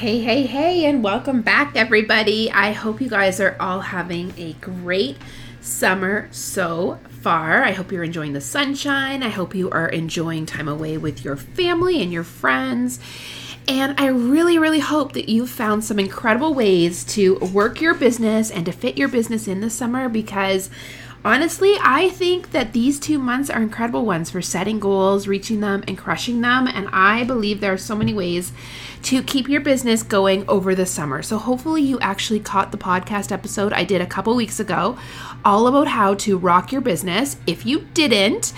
Hey, hey, hey, and welcome back, everybody. I hope you guys are all having a great summer so far. I hope you're enjoying the sunshine. I hope you are enjoying time away with your family and your friends. And I really, really hope that you've found some incredible ways to work your business and to fit your business in the summer because honestly, I think that these two months are incredible ones for setting goals, reaching them, and crushing them. And I believe there are so many ways to keep your business going over the summer. So hopefully, you actually caught the podcast episode I did a couple weeks ago all about how to rock your business. If you didn't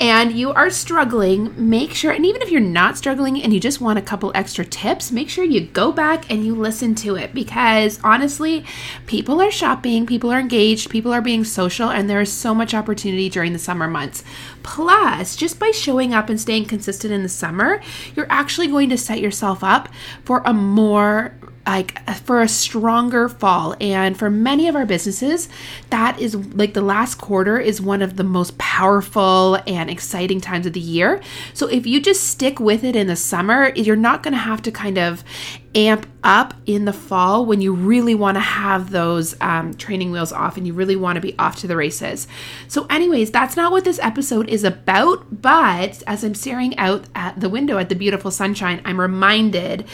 and you are struggling, make sure, and even if you're not struggling and you just want a couple extra tips, make sure you go back and you listen to it because honestly, people are shopping, people are engaged, people are being social, and there is so much opportunity during the summer months. Plus, just by showing up and staying consistent in the summer, you're actually going to set yourself up for a more like for a stronger fall. And for many of our businesses that is like the last quarter is one of the most powerful and exciting times of the year. So if you just stick with it in the summer you're not going to have to kind of amp up in the fall when you really want to have those um, training wheels off and you really want to be off to the races. So, anyways, that's not what this episode is about. But as I'm staring out at the window at the beautiful sunshine, I'm reminded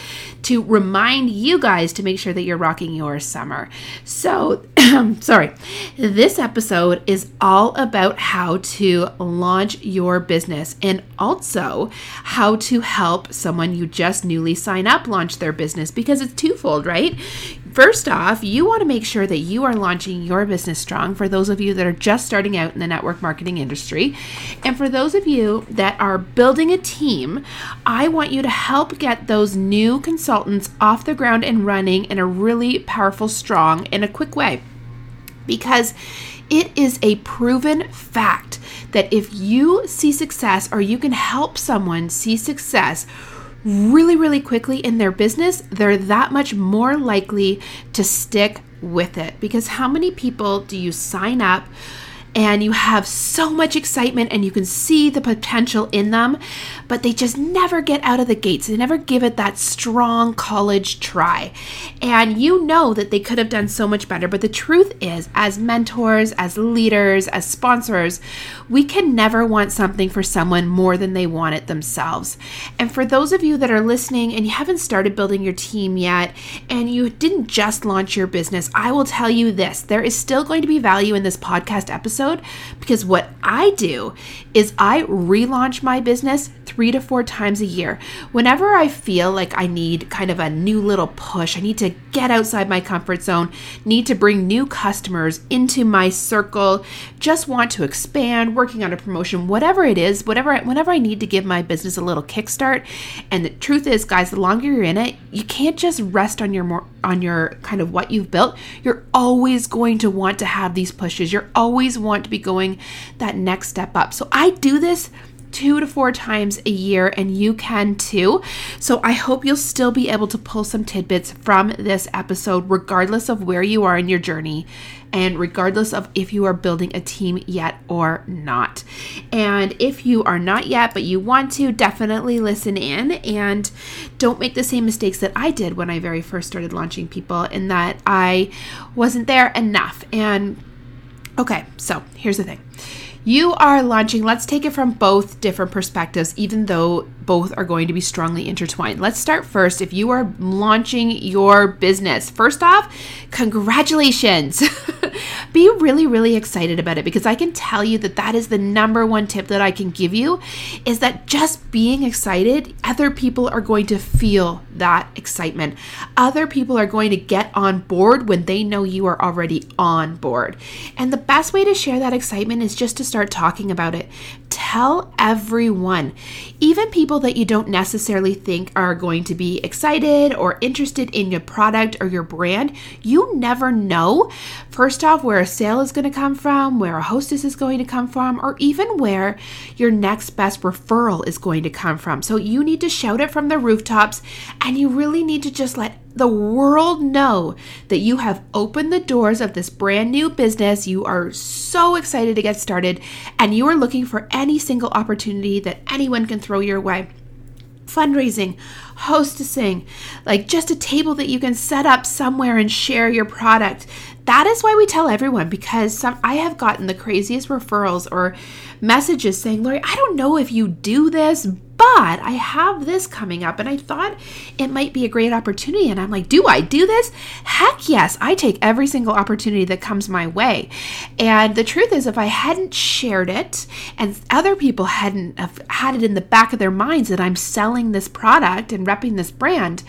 to remind you guys to make sure that you're rocking your summer. So, sorry, this episode is all about how to launch your business and also how to help someone you just newly sign up launch their business business because it's twofold, right? First off, you want to make sure that you are launching your business strong for those of you that are just starting out in the network marketing industry. And for those of you that are building a team, I want you to help get those new consultants off the ground and running in a really powerful, strong, in a quick way. Because it is a proven fact that if you see success or you can help someone see success, really, really quickly in their business, they're that much more likely to stick with it. Because how many people do you sign up? And you have so much excitement and you can see the potential in them, but they just never get out of the gates. They never give it that strong college try. And you know that they could have done so much better. But the truth is, as mentors, as leaders, as sponsors, we can never want something for someone more than they want it themselves. And for those of you that are listening and you haven't started building your team yet, and you didn't just launch your business, I will tell you this there is still going to be value in this podcast episode episode because what I do is I relaunch my business three to four times a year. Whenever I feel like I need kind of a new little push, I need to get outside my comfort zone, need to bring new customers into my circle, just want to expand, working on a promotion, whatever it is, whatever whenever I need to give my business a little kickstart. And the truth is, guys, the longer you're in it, you can't just rest on your more on your kind of what you've built. You're always going to want to have these pushes. You're always want to be going that next step up. So I do this two to four times a year, and you can too. So I hope you'll still be able to pull some tidbits from this episode, regardless of where you are in your journey and regardless of if you are building a team yet or not. And if you are not yet, but you want to, definitely listen in and don't make the same mistakes that I did when I very first started launching people, in that I wasn't there enough. And okay, so here's the thing you are launching, let's take it from both different perspectives, even though both are going to be strongly intertwined. Let's start first. If you are launching your business, first off, congratulations. be really, really excited about it because I can tell you that that is the number one tip that I can give you is that just being excited, other people are going to feel that excitement. Other people are going to get on board when they know you are already on board. And the best way to share that excitement is just to start talking about it tell everyone, even people that you don't necessarily think are going to be excited or interested in your product or your brand. You never know, first off, where a sale is going to come from, where a hostess is going to come from, or even where your next best referral is going to come from. So you need to shout it from the rooftops and you really need to just let the world know that you have opened the doors of this brand new business. You are so excited to get started and you are looking for any single opportunity that anyone can throw your way. Fundraising, hostessing, like just a table that you can set up somewhere and share your product. That is why we tell everyone because some I have gotten the craziest referrals or messages saying, Lori, I don't know if you do this, but I have this coming up and I thought it might be a great opportunity. And I'm like, do I do this? Heck yes, I take every single opportunity that comes my way. And the truth is, if I hadn't shared it and other people hadn't had it in the back of their minds that I'm selling this product and repping this brand,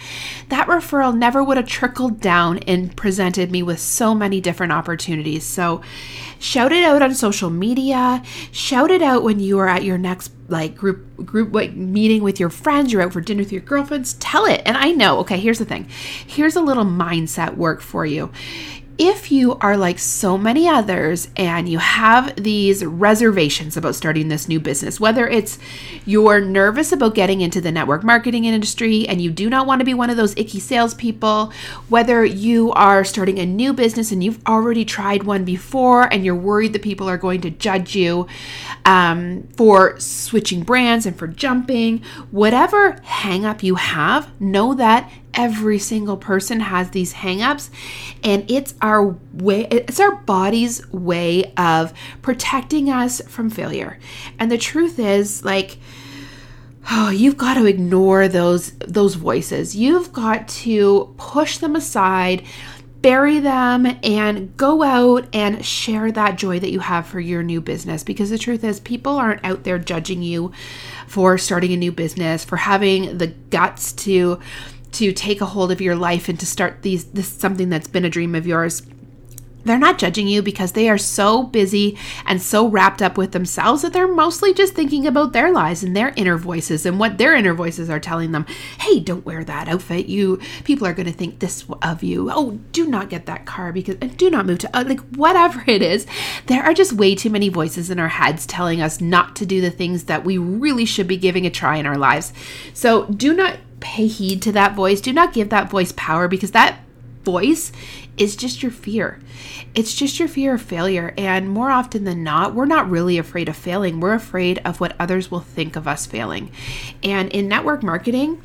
that referral never would have trickled down and presented me with so many different opportunities. So shout it out on social media, shout it out when you are at your next like group group like meeting with your friends, you're out for dinner with your girlfriends, tell it. And I know, okay, here's the thing. Here's a little mindset work for you if you are like so many others and you have these reservations about starting this new business, whether it's you're nervous about getting into the network marketing industry and you do not want to be one of those icky salespeople, whether you are starting a new business and you've already tried one before and you're worried that people are going to judge you um, for switching brands and for jumping, whatever hang up you have, know that every single person has these hangups and it's our way it's our body's way of protecting us from failure. And the truth is like oh you've got to ignore those those voices. You've got to push them aside bury them and go out and share that joy that you have for your new business. Because the truth is people aren't out there judging you for starting a new business for having the guts to to take a hold of your life and to start these this something that's been a dream of yours they're not judging you because they are so busy and so wrapped up with themselves that they're mostly just thinking about their lives and their inner voices and what their inner voices are telling them. Hey, don't wear that outfit. You people are going to think this of you. Oh, do not get that car because do not move to uh, like whatever it is. There are just way too many voices in our heads telling us not to do the things that we really should be giving a try in our lives. So, do not pay heed to that voice. Do not give that voice power because that voice is just your fear. It's just your fear of failure. And more often than not, we're not really afraid of failing. We're afraid of what others will think of us failing. And in network marketing,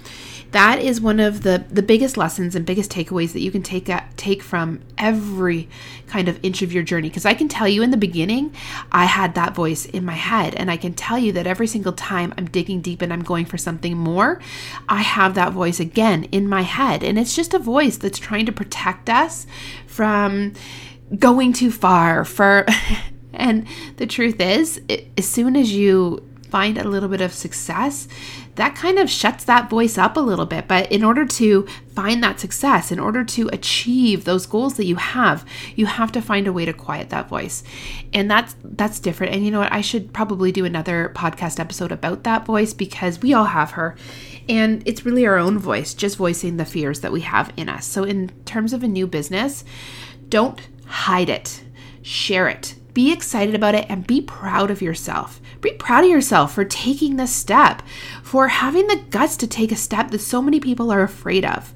that is one of the the biggest lessons and biggest takeaways that you can take a, take from every kind of inch of your journey. Because I can tell you in the beginning I had that voice in my head and I can tell you that every single time I'm digging deep and I'm going for something more I have that voice again in my head. And it's just a voice that's trying to protect us from going too far for and the truth is it, as soon as you find a little bit of success, that kind of shuts that voice up a little bit. But in order to find that success, in order to achieve those goals that you have, you have to find a way to quiet that voice. And that's that's different. And you know what? I should probably do another podcast episode about that voice because we all have her. And it's really our own voice, just voicing the fears that we have in us. So in terms of a new business, don't hide it. Share it be excited about it and be proud of yourself. Be proud of yourself for taking this step, for having the guts to take a step that so many people are afraid of.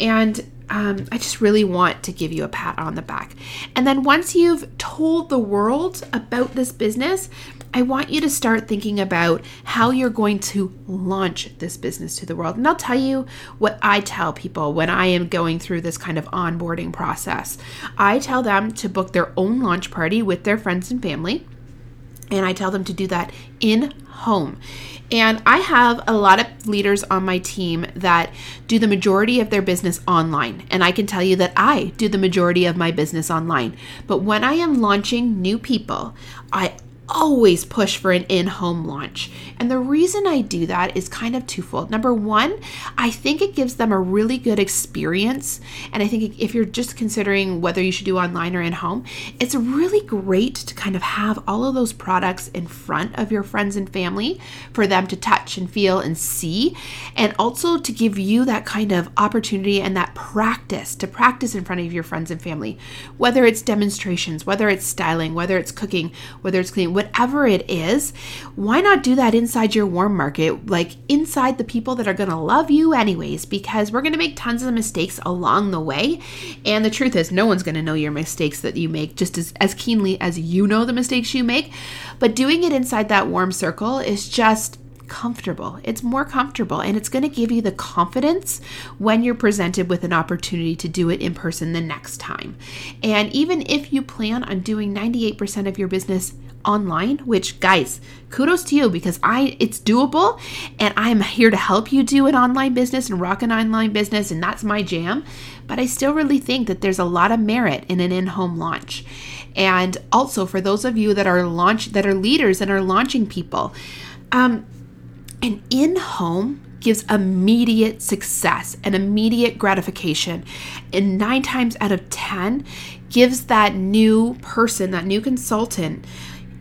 And um, I just really want to give you a pat on the back. And then once you've told the world about this business, I want you to start thinking about how you're going to launch this business to the world. And I'll tell you what I tell people when I am going through this kind of onboarding process. I tell them to book their own launch party with their friends and family. And I tell them to do that in home. And I have a lot of leaders on my team that do the majority of their business online. And I can tell you that I do the majority of my business online. But when I am launching new people, I always push for an in home launch. And the reason I do that is kind of twofold. Number one, I think it gives them a really good experience. And I think if you're just considering whether you should do online or in home, it's really great to kind of have all of those products in front of your friends and family for them to touch and feel and see. And also to give you that kind of opportunity and that practice to practice in front of your friends and family, whether it's demonstrations, whether it's styling, whether it's cooking, whether it's cleaning whatever it is, why not do that inside your warm market, like inside the people that are going to love you anyways, because we're going to make tons of mistakes along the way. And the truth is, no one's going to know your mistakes that you make just as, as keenly as you know the mistakes you make. But doing it inside that warm circle is just comfortable. It's more comfortable and it's going to give you the confidence when you're presented with an opportunity to do it in person the next time. And even if you plan on doing 98% of your business online, which guys, kudos to you because I it's doable and I'm here to help you do an online business and rock an online business and that's my jam. But I still really think that there's a lot of merit in an in-home launch. And also for those of you that are launch that are leaders and are launching people, um, an in-home gives immediate success and immediate gratification. And nine times out of 10 gives that new person, that new consultant,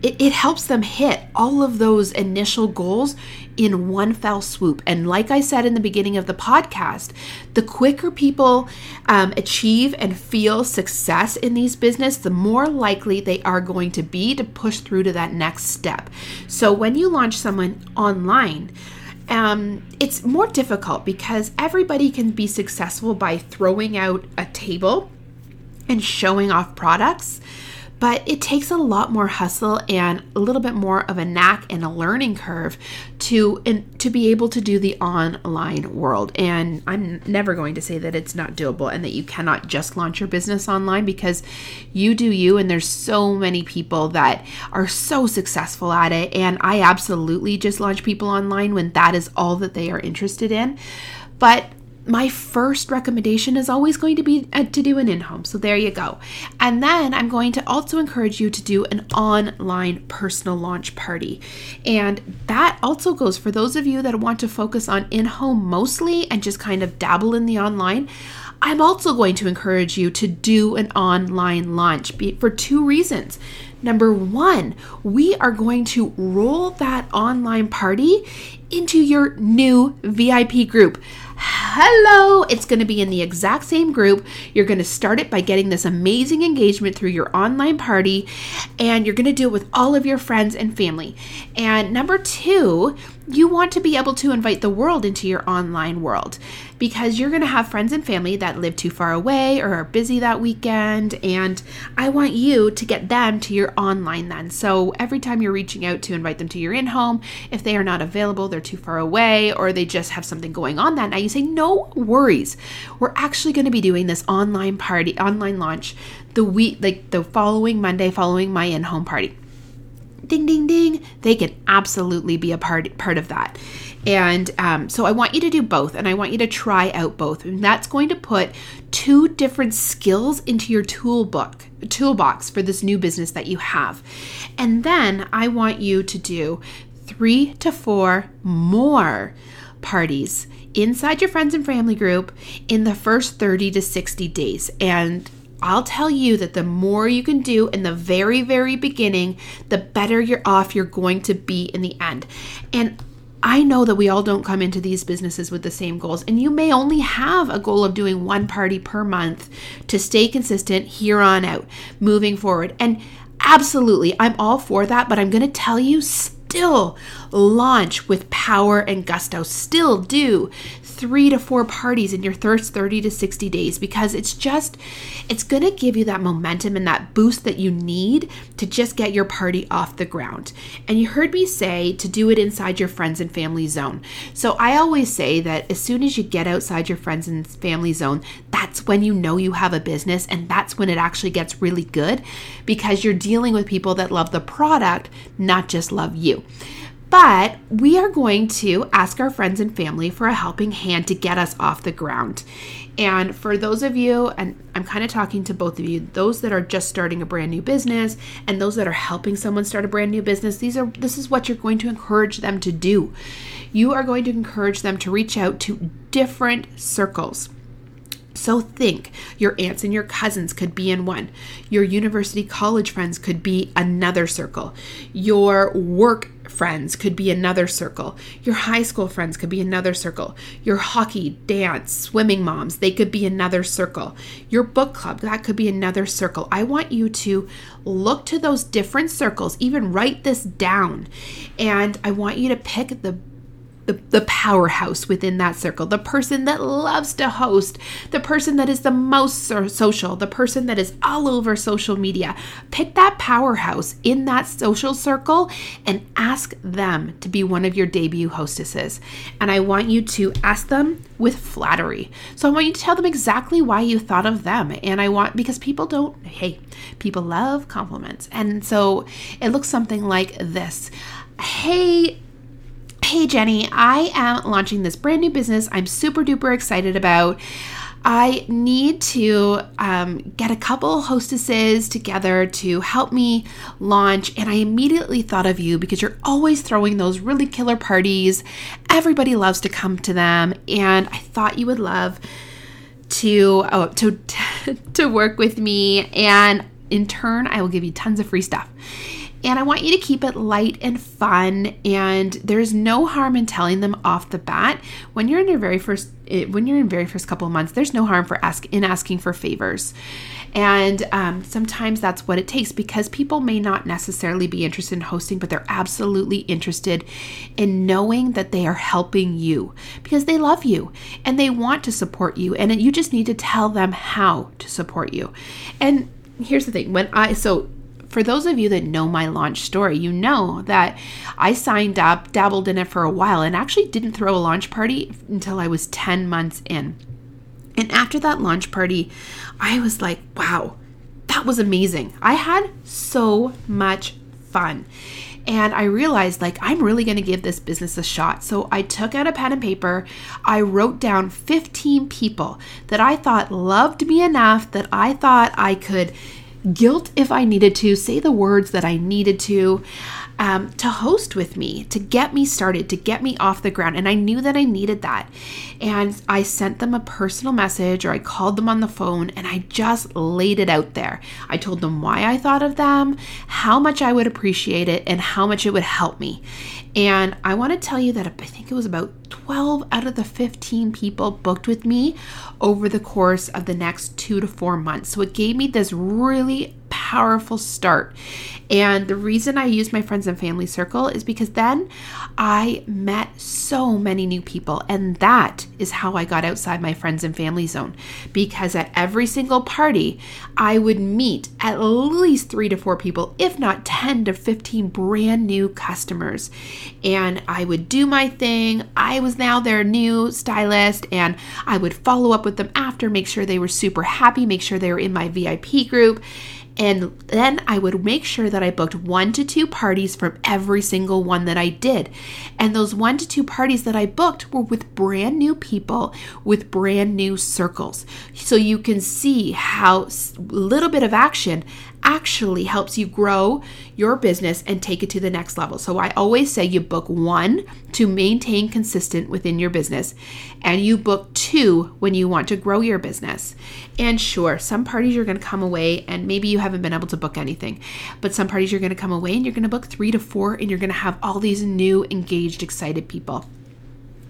it, it helps them hit all of those initial goals in one fell swoop. And like I said in the beginning of the podcast, the quicker people um, achieve and feel success in these business, the more likely they are going to be to push through to that next step. So when you launch someone online, um, it's more difficult because everybody can be successful by throwing out a table and showing off products but it takes a lot more hustle and a little bit more of a knack and a learning curve to and to be able to do the online world. And i'm never going to say that it's not doable and that you cannot just launch your business online because you do you and there's so many people that are so successful at it. And i absolutely just launch people online when that is all that they are interested in. But my first recommendation is always going to be uh, to do an in home. So there you go. And then I'm going to also encourage you to do an online personal launch party. And that also goes for those of you that want to focus on in home mostly and just kind of dabble in the online. I'm also going to encourage you to do an online launch for two reasons. Number one, we are going to roll that online party into your new VIP group. Hello! It's going to be in the exact same group. You're going to start it by getting this amazing engagement through your online party, and you're going to do it with all of your friends and family. And number two, you want to be able to invite the world into your online world because you're going to have friends and family that live too far away or are busy that weekend. And I want you to get them to your online then. So every time you're reaching out to invite them to your in home, if they are not available, they're too far away, or they just have something going on that night, you say, No worries. We're actually going to be doing this online party, online launch the week, like the following Monday, following my in home party ding ding ding they can absolutely be a part part of that. And um, so i want you to do both and i want you to try out both. And that's going to put two different skills into your toolbook toolbox for this new business that you have. And then i want you to do three to four more parties inside your friends and family group in the first 30 to 60 days. And I'll tell you that the more you can do in the very, very beginning, the better you're off you're going to be in the end. And I know that we all don't come into these businesses with the same goals, and you may only have a goal of doing one party per month to stay consistent here on out, moving forward. And absolutely, I'm all for that, but I'm going to tell you still launch with power and gusto. Still do three to four parties in your first 30 to 60 days because it's just, it's going to give you that momentum and that boost that you need to just get your party off the ground. And you heard me say to do it inside your friends and family zone. So I always say that as soon as you get outside your friends and family zone, that's when you know you have a business and that's when it actually gets really good because you're dealing with people that love the product, not just love you. But we are going to ask our friends and family for a helping hand to get us off the ground. And for those of you, and I'm kind of talking to both of you, those that are just starting a brand new business and those that are helping someone start a brand new business, these are this is what you're going to encourage them to do. You are going to encourage them to reach out to different circles. So think your aunts and your cousins could be in one. Your university college friends could be another circle. Your work friends could be another circle. Your high school friends could be another circle. Your hockey, dance, swimming moms, they could be another circle. Your book club, that could be another circle. I want you to look to those different circles, even write this down. And I want you to pick the the, the powerhouse within that circle, the person that loves to host, the person that is the most social, the person that is all over social media. Pick that powerhouse in that social circle and ask them to be one of your debut hostesses. And I want you to ask them with flattery. So I want you to tell them exactly why you thought of them. And I want, because people don't, hey, people love compliments. And so it looks something like this Hey, Hey Jenny, I am launching this brand new business I'm super duper excited about. I need to um, get a couple hostesses together to help me launch. And I immediately thought of you because you're always throwing those really killer parties. Everybody loves to come to them. And I thought you would love to, oh, to, to work with me. And in turn, I will give you tons of free stuff. And I want you to keep it light and fun. And there's no harm in telling them off the bat when you're in your very first eh, when you're in very first couple of months. There's no harm for ask in asking for favors. And um, sometimes that's what it takes because people may not necessarily be interested in hosting, but they're absolutely interested in knowing that they are helping you because they love you and they want to support you. And you just need to tell them how to support you. And here's the thing when I, so for those of you that know my launch story, you know that I signed up, dabbled in it for a while, and actually didn't throw a launch party until I was 10 months in. And after that launch party, I was like, wow, that was amazing. I had so much fun. And I realized, like, I'm really going to give this business a shot. So I took out a pen and paper. I wrote down 15 people that I thought loved me enough that I thought I could guilt if I needed to, say the words that I needed to, um, to host with me, to get me started, to get me off the ground. And I knew that I needed that. And I sent them a personal message or I called them on the phone and I just laid it out there. I told them why I thought of them, how much I would appreciate it, and how much it would help me. And I want to tell you that I think it was about 12 out of the 15 people booked with me over the course of the next two to four months. So it gave me this really powerful start. And the reason I used my friends and family circle is because then I met so many new people. And that is how I got outside my friends and family zone. Because at every single party, I would meet at least three to four people, if not 10 to 15 brand new customers. And I would do my thing. I was now their new stylist, and I would follow up with them after, make sure they were super happy, make sure they were in my VIP group. And then I would make sure that I booked one to two parties from every single one that I did. And those one to two parties that I booked were with brand new people with brand new circles. So you can see how a little bit of action actually helps you grow your business and take it to the next level. So I always say you book one to maintain consistent within your business, and you book two when you want to grow your business. And sure, some parties you're going to come away and maybe you haven't been able to book anything, but some parties you're going to come away and you're going to book three to four, and you're going to have all these new, engaged, excited people.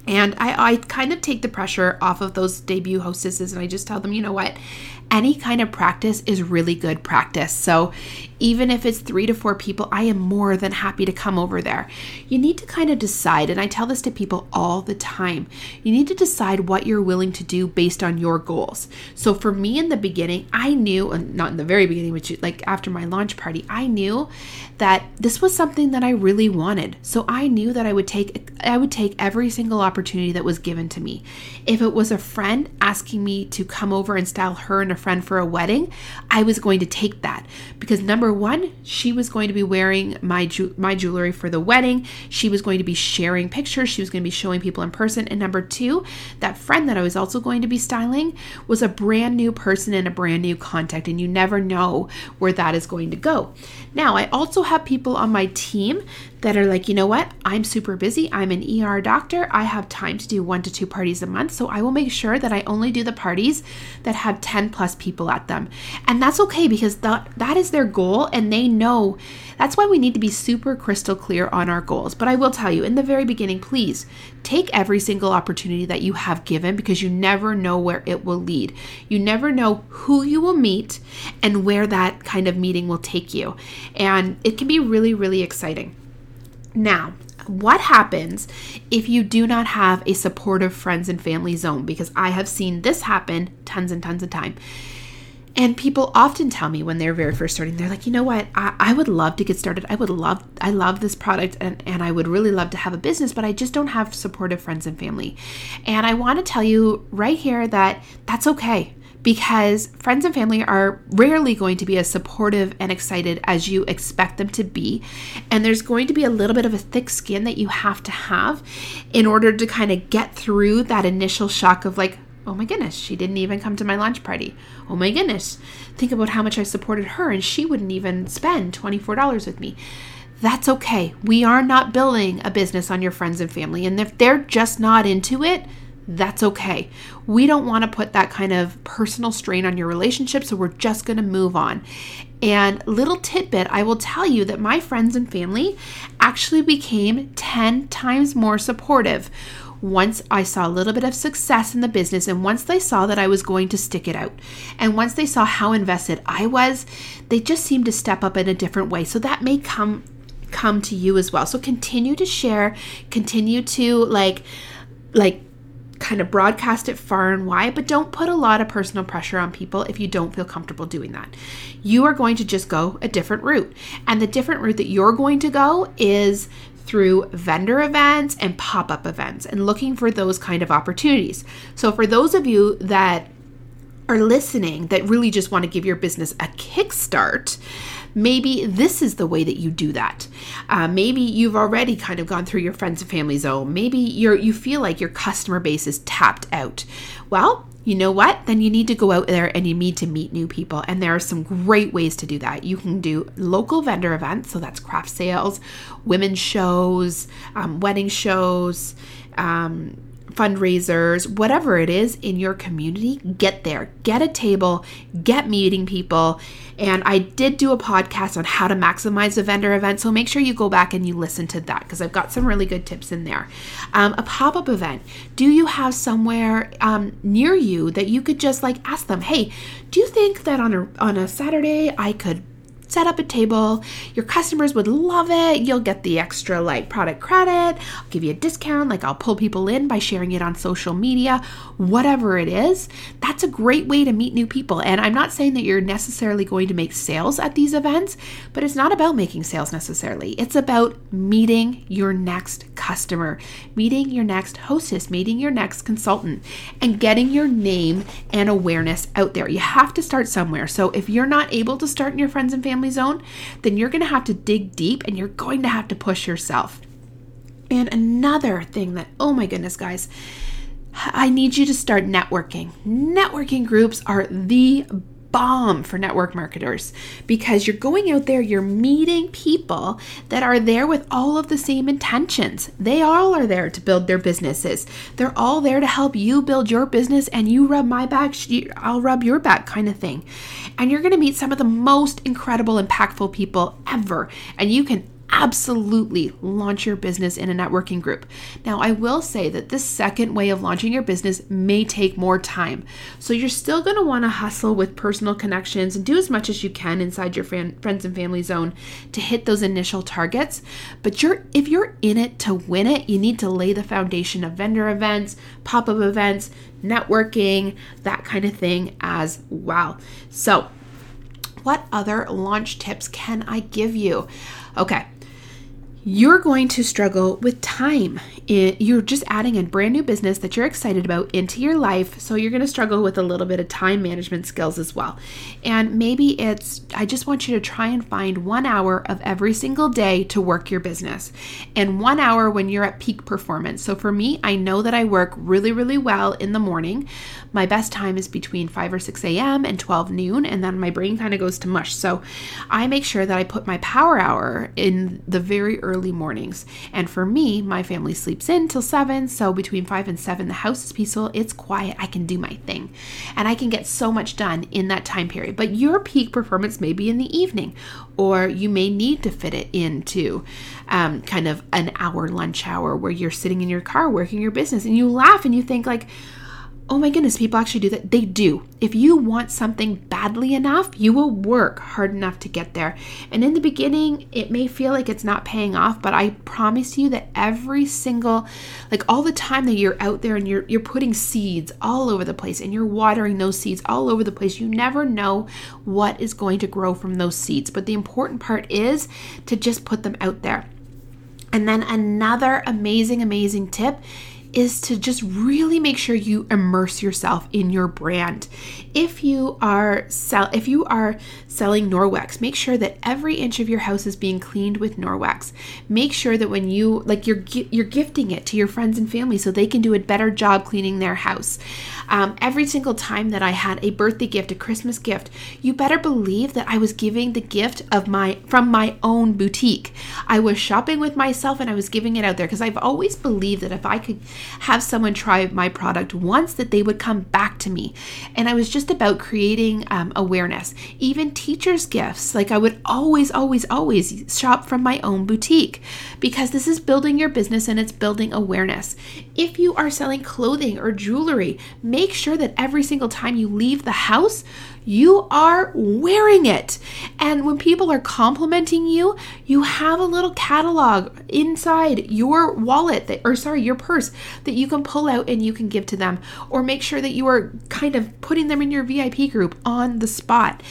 And I, I kind of take the pressure off of those debut hostesses and I just tell them, you know what? Any kind of practice is really good practice. So, even if it's three to four people, I am more than happy to come over there. You need to kind of decide, and I tell this to people all the time you need to decide what you're willing to do based on your goals. So, for me in the beginning, I knew, uh, not in the very beginning, which like after my launch party, I knew that this was something that I really wanted. So, I knew that I would take I would take every single opportunity that was given to me. If it was a friend asking me to come over and style her and a friend for a wedding, I was going to take that because number number one, she was going to be wearing my ju- my jewelry for the wedding. She was going to be sharing pictures. She was going to be showing people in person. And number two, that friend that I was also going to be styling was a brand new person and a brand new contact. And you never know where that is going to go. Now, I also have people on my team that are like, you know what? I'm super busy. I'm an ER doctor. I have time to do one to two parties a month. So I will make sure that I only do the parties that have 10 plus people at them. And that's okay because that, that is their goal and they know that's why we need to be super crystal clear on our goals. But I will tell you in the very beginning, please take every single opportunity that you have given because you never know where it will lead. You never know who you will meet and where that kind of meeting will take you. And it can be really, really exciting. Now, what happens if you do not have a supportive friends and family zone? Because I have seen this happen tons and tons of time. And people often tell me when they're very first starting, they're like, you know what, I, I, would love to get started. I would love, I love this product and, and I would really love to have a business, but I just don't have supportive friends and family. And I want to tell you right here that that's okay because friends and family are rarely going to be as supportive and excited as you expect them to be. And there's going to be a little bit of a thick skin that you have to have in order to kind of get through that initial shock of like, oh my goodness, she didn't even come to my lunch party. Oh my goodness, think about how much I supported her and she wouldn't even spend $24 with me. That's okay. We are not building a business on your friends and family. And if they're just not into it, that's okay. We don't want to put that kind of personal strain on your relationship, so we're just going to move on. And little tidbit, I will tell you that my friends and family actually became 10 times more supportive once I saw a little bit of success in the business and once they saw that I was going to stick it out. And once they saw how invested I was, they just seemed to step up in a different way. So that may come come to you as well. So continue to share, continue to like like kind of broadcast it far and wide, but don't put a lot of personal pressure on people if you don't feel comfortable doing that. You are going to just go a different route. And the different route that you're going to go is through vendor events and pop up events and looking for those kind of opportunities. So, for those of you that are listening that really just want to give your business a kickstart, maybe this is the way that you do that. Uh, maybe you've already kind of gone through your friends and family zone. Maybe you're you feel like your customer base is tapped out. Well, you know what? Then you need to go out there and you need to meet new people. And there are some great ways to do that. You can do local vendor events, so that's craft sales, women's shows, um, wedding shows. Um, fundraisers, whatever it is in your community, get there, get a table, get meeting people. And I did do a podcast on how to maximize a vendor event. So make sure you go back and you listen to that because I've got some really good tips in there. Um, a pop up event. Do you have somewhere um, near you that you could just like ask them, hey, do you think that on a, on a Saturday I could set up a table. Your customers would love it. You'll get the extra like product credit. I'll give you a discount. Like I'll pull people in by sharing it on social media, whatever it is. That's a great way to meet new people. And I'm not saying that you're necessarily going to make sales at these events, but it's not about making sales necessarily. It's about meeting your next customer, meeting your next hostess, meeting your next consultant, and getting your name and awareness out there. You have to start somewhere. So if you're not able to start in your friends and family, family zone, then you're going to have to dig deep and you're going to have to push yourself. And another thing that, oh my goodness, guys, I need you to start networking. Networking groups are the bomb for network marketers because you're going out there, you're meeting people that are there with all of the same intentions. They all are there to build their businesses. They're all there to help you build your business and you rub my back, I'll rub your back kind of thing. And you're going to meet some of the most incredible, impactful people ever. And you can absolutely launch your business in a networking group. Now, I will say that this second way of launching your business may take more time. So, you're still going to want to hustle with personal connections and do as much as you can inside your friends and family zone to hit those initial targets. But you're if you're in it to win it, you need to lay the foundation of vendor events, pop-up events, networking, that kind of thing as well. So, what other launch tips can I give you? Okay, you're going to struggle with time. It, you're just adding a brand new business that you're excited about into your life, so you're going to struggle with a little bit of time management skills as well. And maybe it's, I just want you to try and find one hour of every single day to work your business, and one hour when you're at peak performance. So for me, I know that I work really, really well in the morning. My best time is between 5 or 6 a.m. and 12 noon, and then my brain kind of goes to mush. So I make sure that I put my power hour in the very early mornings. And for me, my family sleeps in till 7, so between 5 and 7, the house is peaceful, it's quiet, I can do my thing. And I can get so much done in that time period. But your peak performance may be in the evening, or you may need to fit it into um, kind of an hour lunch hour where you're sitting in your car working your business and you laugh and you think, like, oh my goodness, people actually do that. They do. If you want something badly enough, you will work hard enough to get there. And in the beginning, it may feel like it's not paying off, but I promise you that every single like all the time that you're out there and you're you're putting seeds all over the place and you're watering those seeds all over the place, you never know what is going to grow from those seeds. But the important part is to just put them out there. And then another amazing amazing tip is to just really make sure you immerse yourself in your brand. If you are sell if you are selling Norwex, make sure that every inch of your house is being cleaned with Norwex. Make sure that when you like you're you're gifting it to your friends and family so they can do a better job cleaning their house. Um, every single time that I had a birthday gift, a Christmas gift, you better believe that I was giving the gift of my from my own boutique. I was shopping with myself and I was giving it out there because I've always believed that if I could have someone try my product once that they would come back to me. And I was just about creating um, awareness. Even teachers' gifts, like I would always, always, always shop from my own boutique because this is building your business and it's building awareness. If you are selling clothing or jewelry, make sure that every single time you leave the house, you are wearing it. And when people are complimenting you, you have a little catalog inside your wallet that, or sorry, your purse that you can pull out and you can give to them. Or make sure that you are kind of putting them in your VIP group on the spot.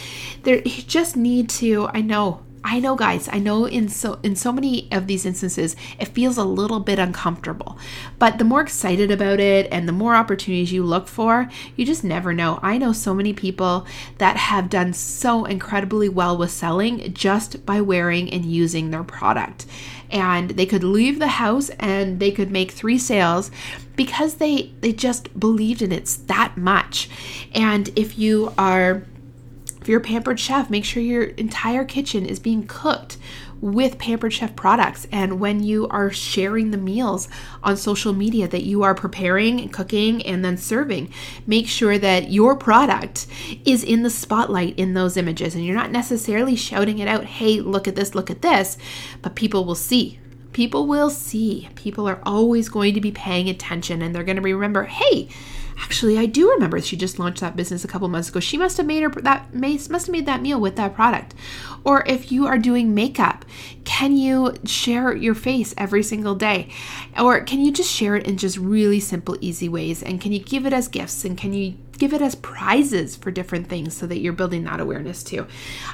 There, you just need to, I know I know guys, I know in so in so many of these instances it feels a little bit uncomfortable. But the more excited about it and the more opportunities you look for, you just never know. I know so many people that have done so incredibly well with selling just by wearing and using their product. And they could leave the house and they could make 3 sales because they they just believed in it that much. And if you are if you're a pampered chef, make sure your entire kitchen is being cooked with Pampered Chef products. And when you are sharing the meals on social media that you are preparing, and cooking, and then serving, make sure that your product is in the spotlight in those images. And you're not necessarily shouting it out, hey, look at this, look at this, but people will see. People will see. People are always going to be paying attention and they're going to remember, hey, Actually, I do remember she just launched that business a couple months ago. She must have made her that must have made that meal with that product. Or if you are doing makeup, can you share your face every single day? Or can you just share it in just really simple, easy ways? And can you give it as gifts? And can you give it as prizes for different things so that you're building that awareness too.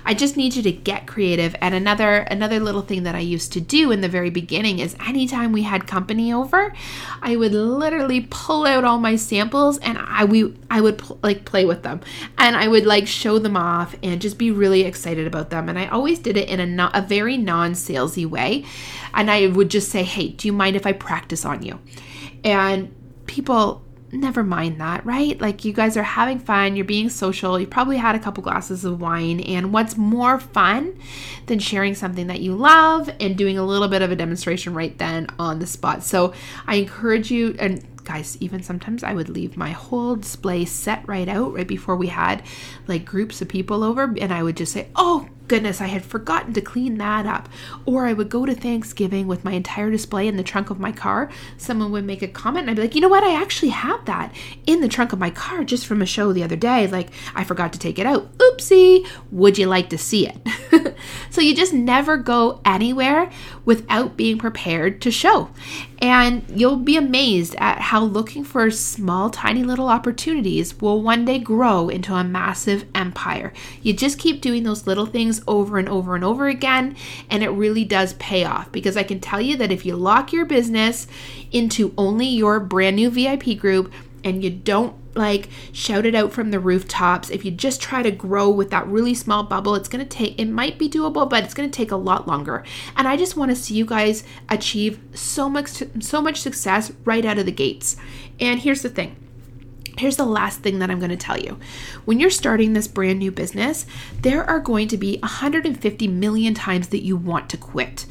I just need you to get creative. And another another little thing that I used to do in the very beginning is anytime we had company over, I would literally pull out all my samples and I we I would pl- like play with them and I would like show them off and just be really excited about them. And I always did it in a a very non-salesy way. And I would just say, "Hey, do you mind if I practice on you?" And people never mind that, right? Like you guys are having fun, you're being social, you probably had a couple glasses of wine, and what's more fun than sharing something that you love and doing a little bit of a demonstration right then on the spot? So I encourage you and guys, even sometimes I would leave my whole display set right out right before we had like groups of people over, and I would just say, Oh, goodness, I had forgotten to clean that up. Or I would go to Thanksgiving with my entire display in the trunk of my car. Someone would make a comment, and I'd be like, you know what? I actually have that in the trunk of my car just from a show the other day. Like, I forgot to take it out. Oopsie. Would you like to see it? So you just never go anywhere without being prepared to show. And you'll be amazed at how looking for small, tiny little opportunities will one day grow into a massive empire. You just keep doing those little things over and over and over again, and it really does pay off. Because I can tell you that if you lock your business into only your brand new VIP group and you don't like shout it out from the rooftops. If you just try to grow with that really small bubble, it's going to take, it might be doable, but it's going to take a lot longer. And I just want to see you guys achieve so much, so much success right out of the gates. And here's the thing Here's the last thing that I'm going to tell you. When you're starting this brand new business, there are going to be 150 million times that you want to quit.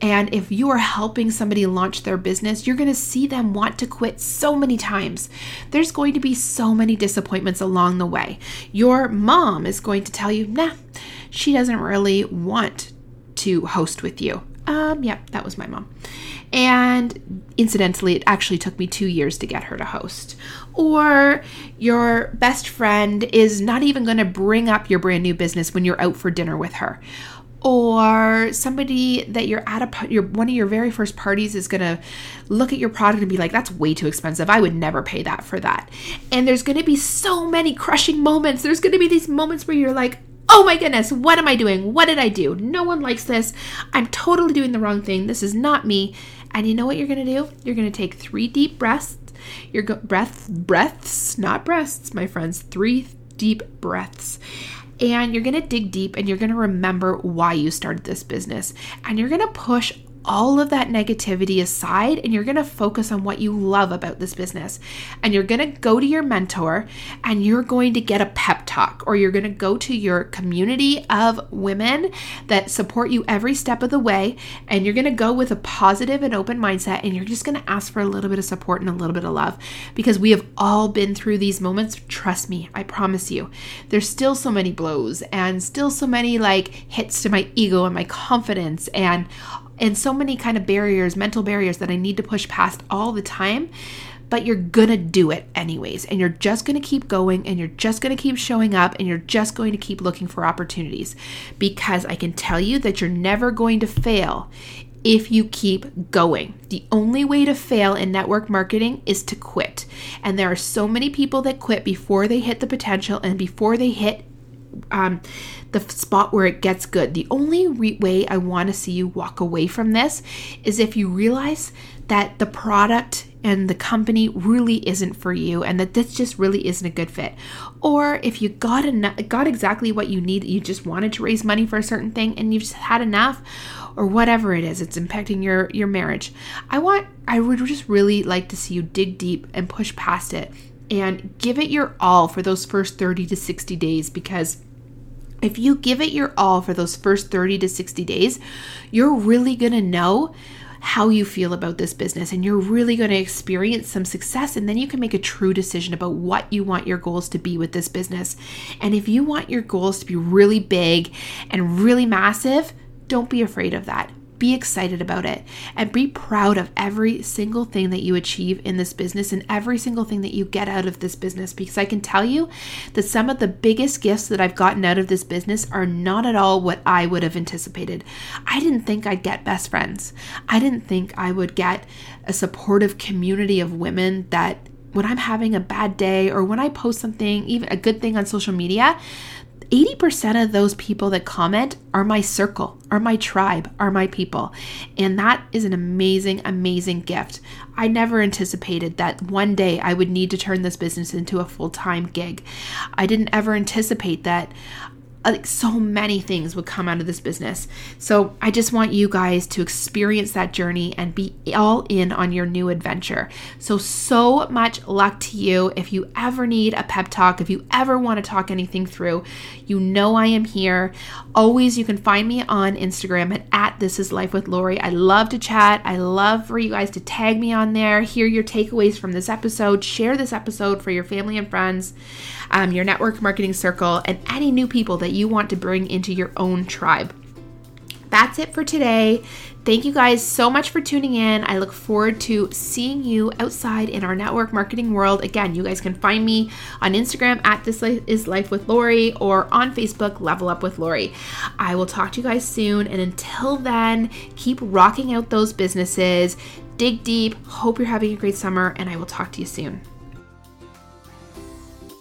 And if you are helping somebody launch their business, you're going to see them want to quit so many times. There's going to be so many disappointments along the way. Your mom is going to tell you, nah, she doesn't really want to host with you. Um, yep, yeah, that was my mom. And incidentally, it actually took me two years to get her to host. Or your best friend is not even going to bring up your brand new business when you're out for dinner with her. Or somebody that you're at a your one of your very first parties is going to look at your product and be like that's way too expensive. I would never pay that for that. And there's going to be so many crushing moments. There's going to be these moments where you're like oh my goodness what am i doing? What did i do? No one likes this. I'm totally doing the wrong thing. This is not me and you know what you're going to do? You're going to take three deep breaths. Your go- breaths, breaths, not breasts, my friends. Three deep breaths. And you're going to dig deep and you're going to remember why you started this business. And you're going to push all of that negativity aside and you're going to focus on what you love about this business. And you're going to go to your mentor and you're going to get a pep talk or you're going to go to your community of women that support you every step of the way and you're going to go with a positive and open mindset and you're just going to ask for a little bit of support and a little bit of love because we have all been through these moments. Trust me, I promise you. There's still so many blows and still so many like hits to my ego and my confidence and and so many kind of barriers, mental barriers that I need to push past all the time. But you're gonna do it anyways, and you're just gonna keep going, and you're just gonna keep showing up, and you're just going to keep looking for opportunities because I can tell you that you're never going to fail if you keep going. The only way to fail in network marketing is to quit. And there are so many people that quit before they hit the potential and before they hit um, the spot where it gets good. The only re- way I want to see you walk away from this is if you realize that the product and the company really isn't for you and that this just really isn't a good fit. Or if you got enough, got exactly what you need, you just wanted to raise money for a certain thing and you've just had enough or whatever it is, it's impacting your your marriage. I want I would just really like to see you dig deep and push past it and give it your all for those first 30 to 60 days because if you give it your all for those first 30 to 60 days, you're really going to know how you feel about this business and you're really going to experience some success and then you can make a true decision about what you want your goals to be with this business. And if you want your goals to be really big and really massive, don't be afraid of that. Be excited about it and be proud of every single thing that you achieve in this business and every single thing that you get out of this business. Because I can tell you that some of the biggest gifts that I've gotten out of this business are not at all what I would have anticipated. I didn't think I'd get best friends, I didn't think I would get a supportive community of women that when I'm having a bad day or when I post something, even a good thing on social media, 80% of those people that comment are my circle, are my tribe, are my people. And that is an amazing, amazing gift. I never anticipated that one day I would need to turn this business into a full time gig. I didn't ever anticipate that uh, like so many things would come out of this business. So I just want you guys to experience that journey and be all in on your new adventure. So, so much luck to you. If you ever need a pep talk, if you ever want to talk anything through, you know I am here. Always, you can find me on Instagram at, at This Is Life with Lori. I love to chat. I love for you guys to tag me on there, hear your takeaways from this episode, share this episode for your family and friends, um, your network marketing circle, and any new people that you want to bring into your own tribe. That's it for today. Thank you guys so much for tuning in. I look forward to seeing you outside in our network marketing world. Again, you guys can find me on Instagram at This Is Life with Lori or on Facebook, Level Up with Lori. I will talk to you guys soon. And until then, keep rocking out those businesses. Dig deep. Hope you're having a great summer, and I will talk to you soon.